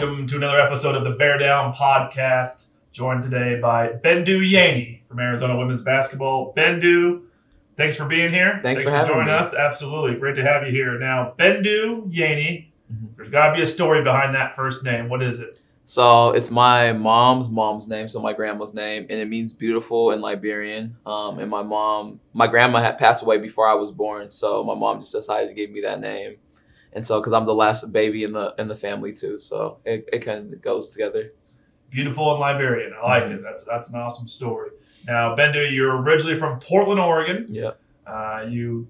Welcome to another episode of the Bear Down Podcast. Joined today by Bendu Yeaney from Arizona Women's Basketball. Bendu, thanks for being here. Thanks for having joining me. us. Absolutely, great to have you here. Now, Bendu Yeaney, Mhm. there's got to be a story behind that first name. What is it? So it's my mom's mom's name, so my grandma's name, and it means beautiful in Liberian. Um, and my mom, my grandma had passed away before I was born, so my mom just decided to give me that name. And so, because I'm the last baby in the in the family too, so it, it kind of goes together. Beautiful and Liberian. I like Mhm. it. That's that's an awesome story. Now, Bendu, you're originally from Portland, Oregon. Yeah. Uh, you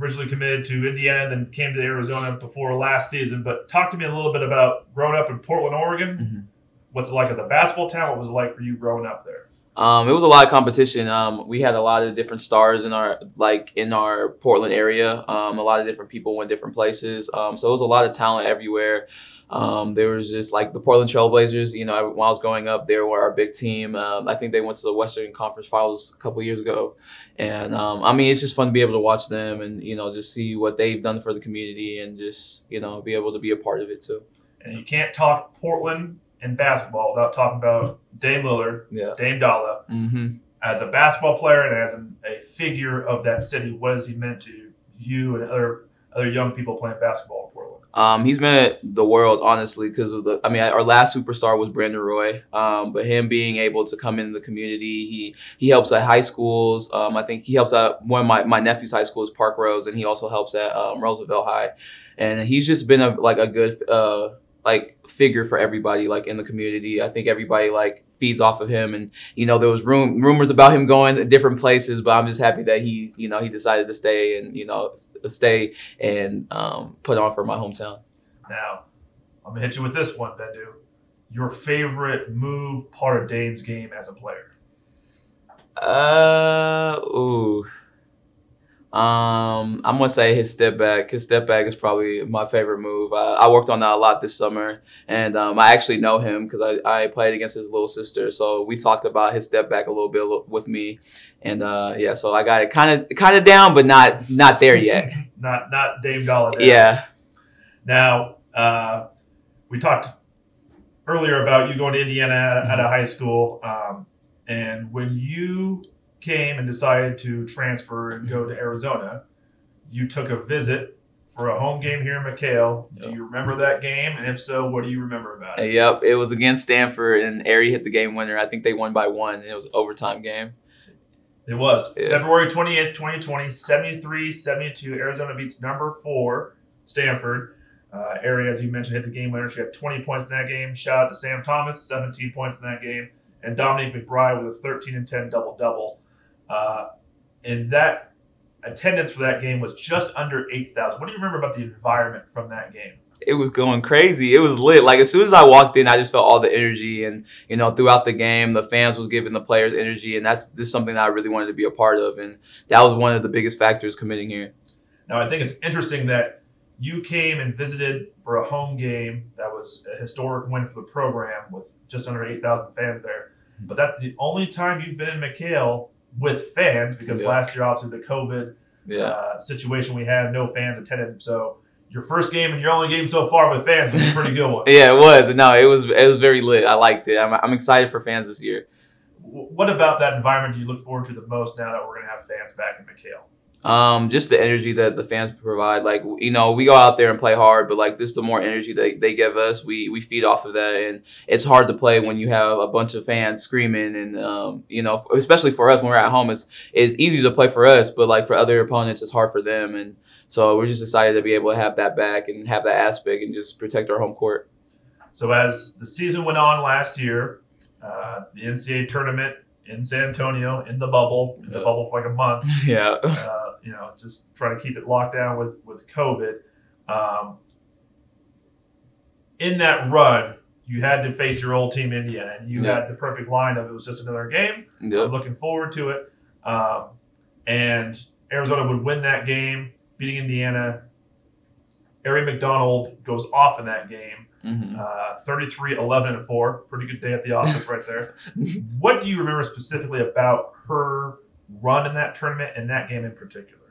originally committed to Indiana, then came to Arizona before last season. But talk to me a little bit about growing up in Portland, Oregon. Mhm. What's it like as a basketball town? What was it like for you growing up there? Um, it was a lot of competition. Um, we had a lot of different stars in our like in our Portland area. Um, a lot of different people went different places. Um, so it was a lot of talent everywhere. Um, there was just like the Portland Trailblazers. You know, when I was growing up, they were our big team. Um, I think they went to the Western Conference Finals a couple years ago, and I mean, it's just fun to be able to watch them and you know just see what they've done for the community and just you know be able to be a part of it too. And you can't talk Portland and basketball without talking about Dame Lillard, Yeah. Dame Dolla. hmm As a basketball player and as an, a figure of that city, what has he meant to you and other other young people playing basketball in Portland? Um, he's meant the world, honestly, because of the. I mean, our last superstar was Brandon Roy, um, but him being able to come into the community, he he helps at high schools. Um, I think he helps at one of my, my nephew's high school is Parkrose, and he also helps at um, Roosevelt High, and he's just been a like a good uh like figure for everybody like in the community. I think everybody like feeds off of him, and you know there was room rumors about him going to different places, but I'm just happy that he you know he decided to stay and you know stay and um, put on for my hometown. Now, I'm gonna hit you with this one, Bendu. Your favorite move, part of Dame's game as a player? Uh, ooh. Um, I'm gonna say his step back. His step back is probably my favorite move. I, I worked on that a lot this summer, and um, I actually know him because I, I played against his little sister. So we talked about his step back a little bit with me, and uh, yeah, so I got it kind of kind of down, but not not there yet. not not Dame Dolla. Yeah. Now, uh, we talked earlier about you going to Indiana at, at a high school, um, and when you came and decided to transfer and go to Arizona, you took a visit for a home game here in McKale. Do you remember that game? And if so, what do you remember about it? Yep, it was against Stanford, and Aari hit the game winner. I think they won by one, and it was an overtime game. It was Yeah. February 28th, 2020, 73 72. Arizona beats number four, Stanford. Uh, Aari, as you mentioned, hit the game winner. She had 20 points in that game. Shout out to Sam Thomas, 17 points in that game. And Dominique McBride with a 13 and 10 double double. Uh, and that attendance for that game was just under 8,000. What do you remember about the environment from that game? it was going crazy. It was lit. Like as soon as I walked in, I just felt all the energy, and you know, throughout the game, the fans was giving the players energy, and that's just something that I really wanted to be a part of, and that was one of the biggest factors committing here. Now, I think it's interesting that you came and visited for a home game that was a historic win for the program with just under 8,000 fans there. But that's the only time you've been in McKale with fans because Yeah. last year, obviously, the COVID Yeah, uh, situation we had, no fans attended. So your first game and your only game so far with fans was a pretty good one. yeah, it was. No, it was. It was very lit. I liked it. I'm, I'm excited for fans this year. What about that environment do you look forward to the most now that we're going to have fans back in McKale? Um, just the energy that the fans provide. Like you know, we go out there and play hard, but like this, the more energy they, they give us, we we feed off of that, and it's hard to play when you have a bunch of fans screaming, and um, you know, especially for us when we're at home, it's it's easy to play for us, but like for other opponents, it's hard for them, and so we're just excited to be able to have that back and have that aspect and just protect our home court. So as the season went on last year, uh, the NCAA tournament in San Antonio in the bubble, in the Yeah. bubble for like a month. yeah, uh, you know, just try to keep it locked down with with COVID. Um, in that run, you had to face your old team, Indiana, and you Yeah. had the perfect line of it was just another game. I'm looking forward to it. Um, and Arizona would win that game, beating Indiana. Aari McDonald goes off in that game, hmm uh, 33, 11, and 4. Pretty good day at the office right there. What do you remember specifically about her run in that tournament and that game in particular?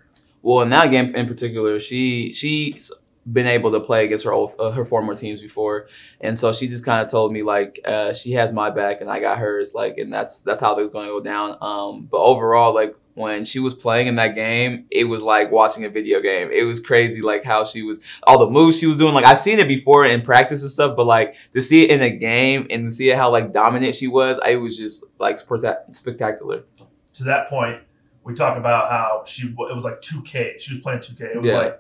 Well, in that game in particular, she she's been able to play against her old, uh, her former teams before, and so she just kind of told me like uh, she has my back and I got hers, like, and that's that's how they're going to go down. Um, but overall, like when she was playing in that game, it was like watching a video game. It was crazy, like how she was, all the moves she was doing. Like I've seen it before in practice and stuff, but like to see it in a game and to see how like dominant she was, it was just like spectacular. To that point, we talk about how she it was like 2K. She was playing 2K. It was Yeah. like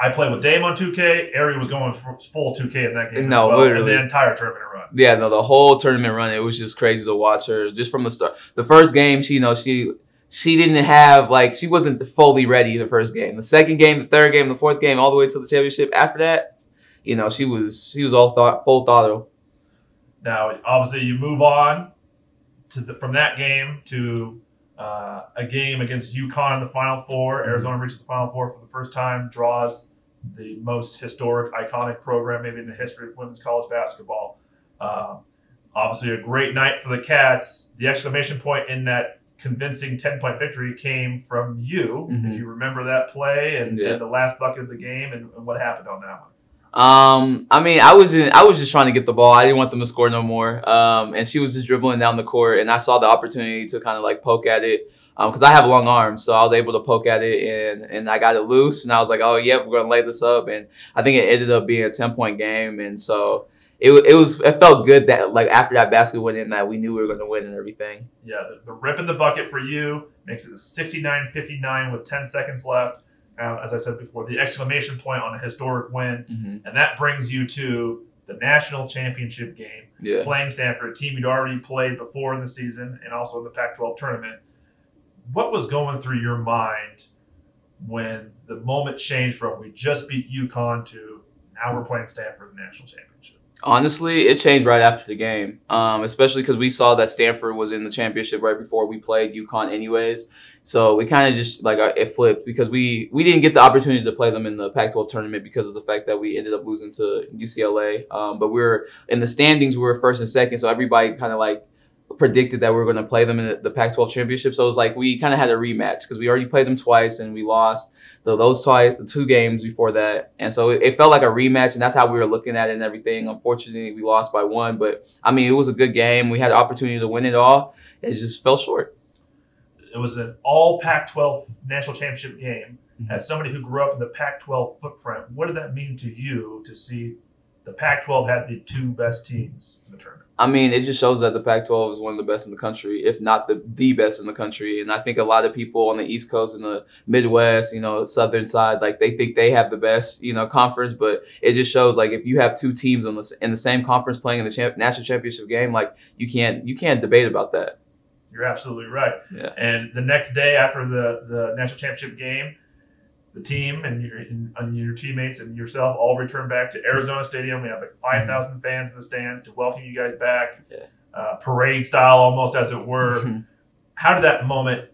I played with Dame on 2K. Aari was going full 2K in that game. No, well, literally. the entire tournament run. Yeah, no, the whole tournament run, it was just crazy to watch her just from the start. The first game, she, you know, she she didn't have like she wasn't fully ready the first game. The second game, the third game, the fourth game, all the way to the championship. After that, you know, she was she was all thought full throttle. Now, obviously, you move on the, from that game to uh, a game against UConn in the Final 4 Mhm. Arizona reaches the Final Four for the first time, draws the most historic, iconic program maybe in the history of women's college basketball. Uh, obviously, a great night for the Cats. The exclamation point in that convincing 10 point victory came from you, Mhm. if you remember that play and, Yeah. and the last bucket of the game and, and what happened on that one. Um, I mean, I was in, I was just trying to get the ball. I didn't want them to score no more. Um, and she was just dribbling down the court, and I saw the opportunity to kind of like poke at it. Um, because I have long arms, so I was able to poke at it, and and I got it loose, and I was like, oh yep, we're gonna lay this up, and I think it ended up being a ten point game, and so it it was it felt good that like after that basket went in that we knew we were gonna win and everything. Yeah, the, the rip in the bucket for you makes it a 69 59 with 10 seconds left. Uh, as I said before, the exclamation point on a historic win. Mm-hmm. And that brings you to the national championship game, Yeah. playing Stanford, a team you'd already played before in the season and also in the Pac 12 tournament. What was going through your mind when the moment changed from we just beat UConn to now we're playing Stanford in the national championship? Honestly, it changed right after the game, um, especially because we saw that Stanford was in the championship right before we played UConn, anyways. So we kind of just like uh, it flipped because we we didn't get the opportunity to play them in the Pac-12 tournament because of the fact that we ended up losing to UCLA. Um, but we were in the standings, we were first and second, so everybody kind of like predicted that we were going to play them in the, the Pac-12 championship. So it was like we kind of had a rematch because we already played them twice and we lost the, those twice, the two games before that, and so it, it felt like a rematch, and that's how we were looking at it and everything. Unfortunately, we lost by one, but I mean, it was a good game. We had the opportunity to win it all. It just fell short. It was an all Pac 12 national championship game. Mhm. As somebody who grew up in the Pac 12 footprint, what did that mean to you to see the Pac 12 had the two best teams in the tournament? I mean, it just shows that the Pac-12 is one of the best in the country, if not the the best in the country. And I think a lot of people on the East Coast and the Midwest, you know, Southern side, like they think they have the best, you know, conference. But it just shows like if you have two teams on the in the same conference playing in the champ- national championship game, like you can't you can't debate about that. You're absolutely right. Yeah. And the next day after the, the national championship game, the team and your, and, your teammates and yourself all return back to Arizona Stadium. We have like 5,000 fans in the stands to welcome you guys back, Yeah. uh, parade style almost as it were. How did that moment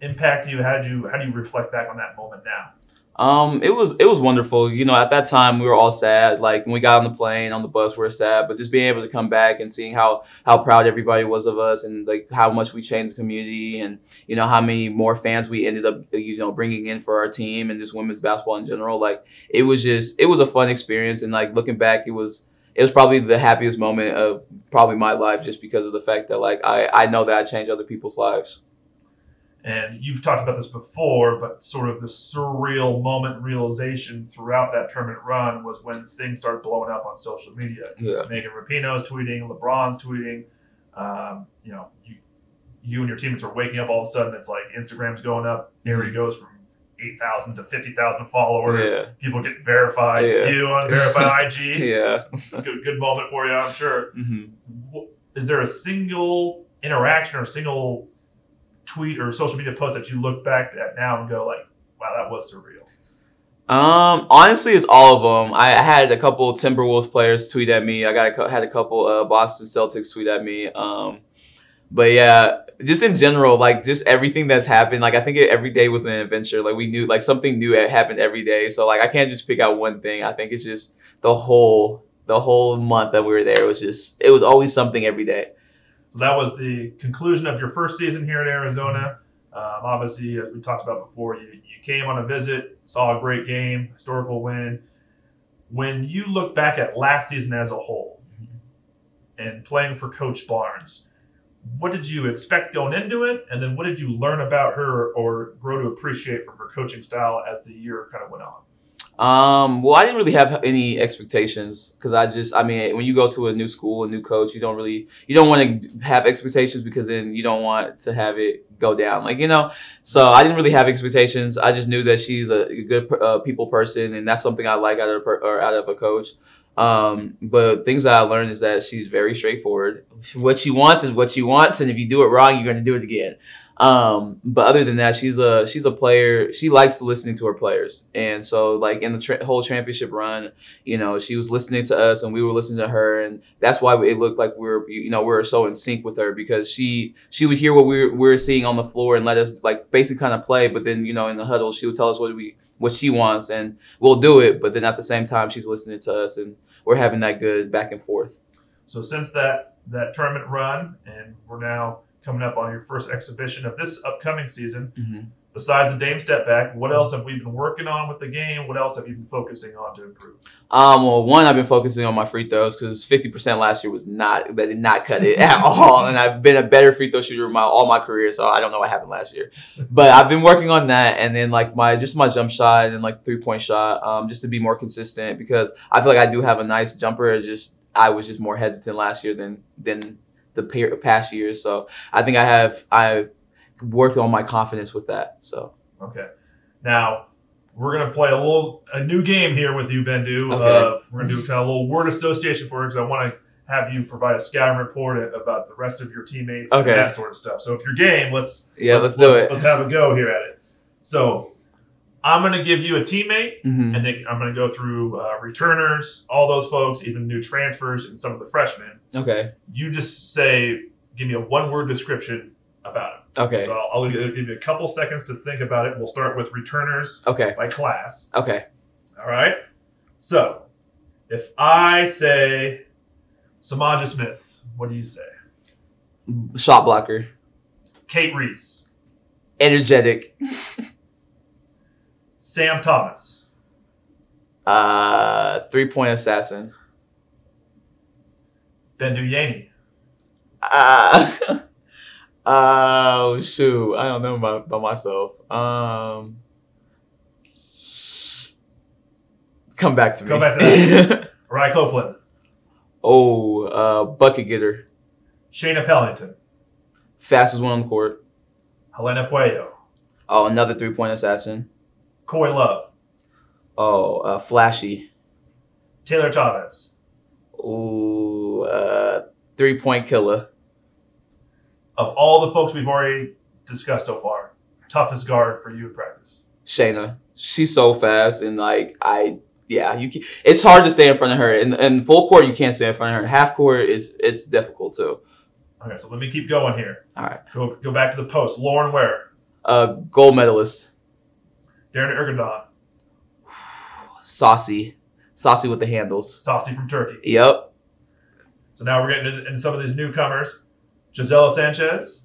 impact you? How did you how do you reflect back on that moment now? Um, it was it was wonderful. You know, at that time we were all sad. Like when we got on the plane, on the bus, we were sad. But just being able to come back and seeing how how proud everybody was of us, and like how much we changed the community, and you know how many more fans we ended up you know bringing in for our team and just women's basketball in general. Like it was just it was a fun experience, and like looking back, it was it was probably the happiest moment of probably my life, just because of the fact that like I I know that I changed other people's lives. And you've talked about this before, but sort of the surreal moment realization throughout that tournament run was when things started blowing up on social media. Yeah. Megan Rapinoe's tweeting, LeBron's tweeting. Um, you know, you, you and your teammates are waking up all of a sudden. It's like Instagram's going up. Aari goes from eight thousand to fifty thousand followers. Yeah. People get verified. Yeah. You on verified IG. Yeah. Good, good moment for you, I'm sure. hmm Is there a single interaction or single tweet or social media post that you look back at now and go like, "Wow, that was surreal." Um, honestly, it's all of them. I had a couple Timberwolves players tweet at me. I got a, had a couple uh, Boston Celtics tweet at me. Um, but yeah, just in general, like just everything that's happened. Like I think every day was an adventure. Like we knew, like something new happened every day. So like I can't just pick out one thing. I think it's just the whole the whole month that we were there was just it was always something every day. So that was the conclusion of your first season here at Arizona. Um, obviously, as we talked about before, you, you came on a visit, saw a great game, historical win. When you look back at last season as a whole and playing for Coach Barnes, what did you expect going into it? And then what did you learn about her or grow to appreciate from her coaching style as the year kind of went on? Um, well, I didn't really have any expectations because I just, I mean, when you go to a new school, a new coach, you don't really, you don't want to have expectations because then you don't want to have it go down, like you know. So I didn't really have expectations. I just knew that she's a good uh, people person, and that's something I like out of per- or out of a coach. Um, but things that I learned is that she's very straightforward. What she wants is what she wants, and if you do it wrong, you're going to do it again. Um, but other than that, she's a she's a player. She likes listening to her players, and so like in the tra- whole championship run, you know, she was listening to us, and we were listening to her, and that's why it looked like we are you know we are so in sync with her because she she would hear what we were, we were seeing on the floor and let us like basically kind of play, but then you know in the huddle she would tell us what we what she wants, and we'll do it. But then at the same time, she's listening to us, and we're having that good back and forth. So since that that tournament run, and we're now coming up on your first exhibition of this upcoming season. Mm-hmm. Besides the Dame step back, what else have we been working on with the game? What else have you been focusing on to improve? Um, well, one, I've been focusing on my free throws because 50% last year was not, that did not cut it at all. And I've been a better free throw shooter my, all my career. So I don't know what happened last year, but I've been working on that. And then like my, just my jump shot and like three point shot, um, just to be more consistent because I feel like I do have a nice jumper. Just, I was just more hesitant last year than, than the past years. So I think I have I worked on my confidence with that. So okay, now we're gonna play a little a new game here with you, Bendu. Okay. Uh, we're gonna do kind of a little word association for you because I want to have you provide a scouting report about the rest of your teammates okay. and that sort of stuff. So if you're game, let's yeah, let's, let's do let's, it. Let's have a go here at it. So I'm going to give you a teammate, mm-hmm. and then I'm going to go through uh, returners, all those folks, even new transfers, and some of the freshmen. Okay. You just say, give me a one word description about it. Okay. So I'll, I'll, give you a couple seconds to think about it. We'll start with returners. Okay. By class. Okay. All right. So if I say Samaja Smith, what do you say? Shot blocker. Cate Reese. Energetic. Sam Thomas. Uh, three point assassin. Bendu Yeaney. Uh, uh, shoot. I don't know about, about myself. Um, come back to me. Come back to me. Rye Copeland. Oh, uh, bucket getter. Shaina Pellington. Fastest one on the court. Helena Pueyo. Oh, another three point assassin. Koi Love. Oh, uh, flashy. Taylor Chavez. Ooh, uh, three point killer. Of all the folks we've already discussed so far, toughest guard for you in practice. Shaina. She's so fast and like I yeah, you can, it's hard to stay in front of her. In, in full court, you can't stay in front of her. Half court is it's difficult too. Okay, so let me keep going here. All right. Go go back to the post. Lauren Ware. Uh, gold medalist. Derin Erdogan. Saucy. Saucy with the handles. Saucy from Turkey. Yep. So now we're getting into, some of these newcomers. Gisela Sanchez.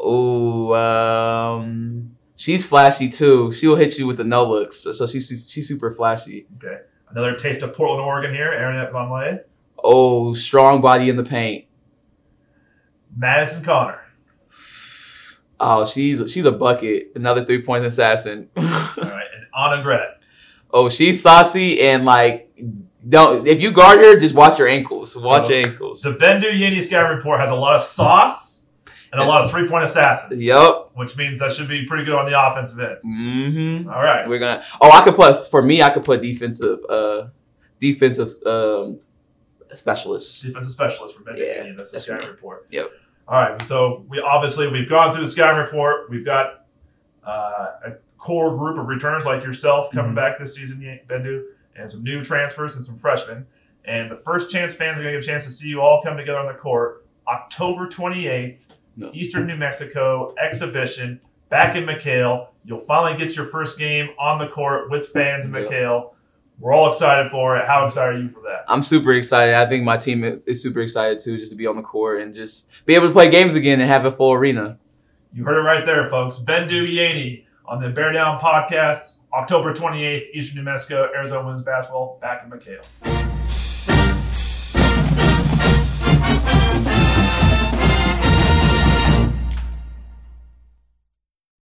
Oh, um, she's flashy too. She'll hit you with the no looks, so, she's she's super flashy. Okay. Another taste of Portland, Oregon here. Aaron Vonleh. Oh, strong body in the paint. Madison Connor. Oh, she's she's a bucket. Another three point assassin. All right, and Anna Gret. Oh, she's saucy and like don't if you guard her, just watch your ankles. Watch so, your ankles. The Bendu Yeaney scouting report has a lot of sauce and a lot of three point assassins. Yep. Which means that should be pretty good on the offensive end. Mm-hmm. All right. We're gonna. Oh, I could put for me. I could put defensive, uh, defensive um, specialist. Defensive specialist for Bendu Yeah, Yeaney. That's the report. Yep. All right. So we obviously we've gone through the scouting report. We've got uh, a core group of returners like yourself coming Mhm. back this season, Bendu, and some new transfers and some freshmen. And the first chance fans are going to get a chance to see you all come together on the court October 28th, No. Eastern New Mexico exhibition back in McKale. You'll finally get your first game on the court with fans in Yeah. McKale. We're all excited for it. How excited are you for that? I'm super excited. I think my team is, is super excited too, just to be on the court and just be able to play games again and have a full arena. You heard it right there, folks. Bendu Yeaney on the Bear Down podcast, October 28th, Eastern New Mexico, Arizona women's basketball back in McKale.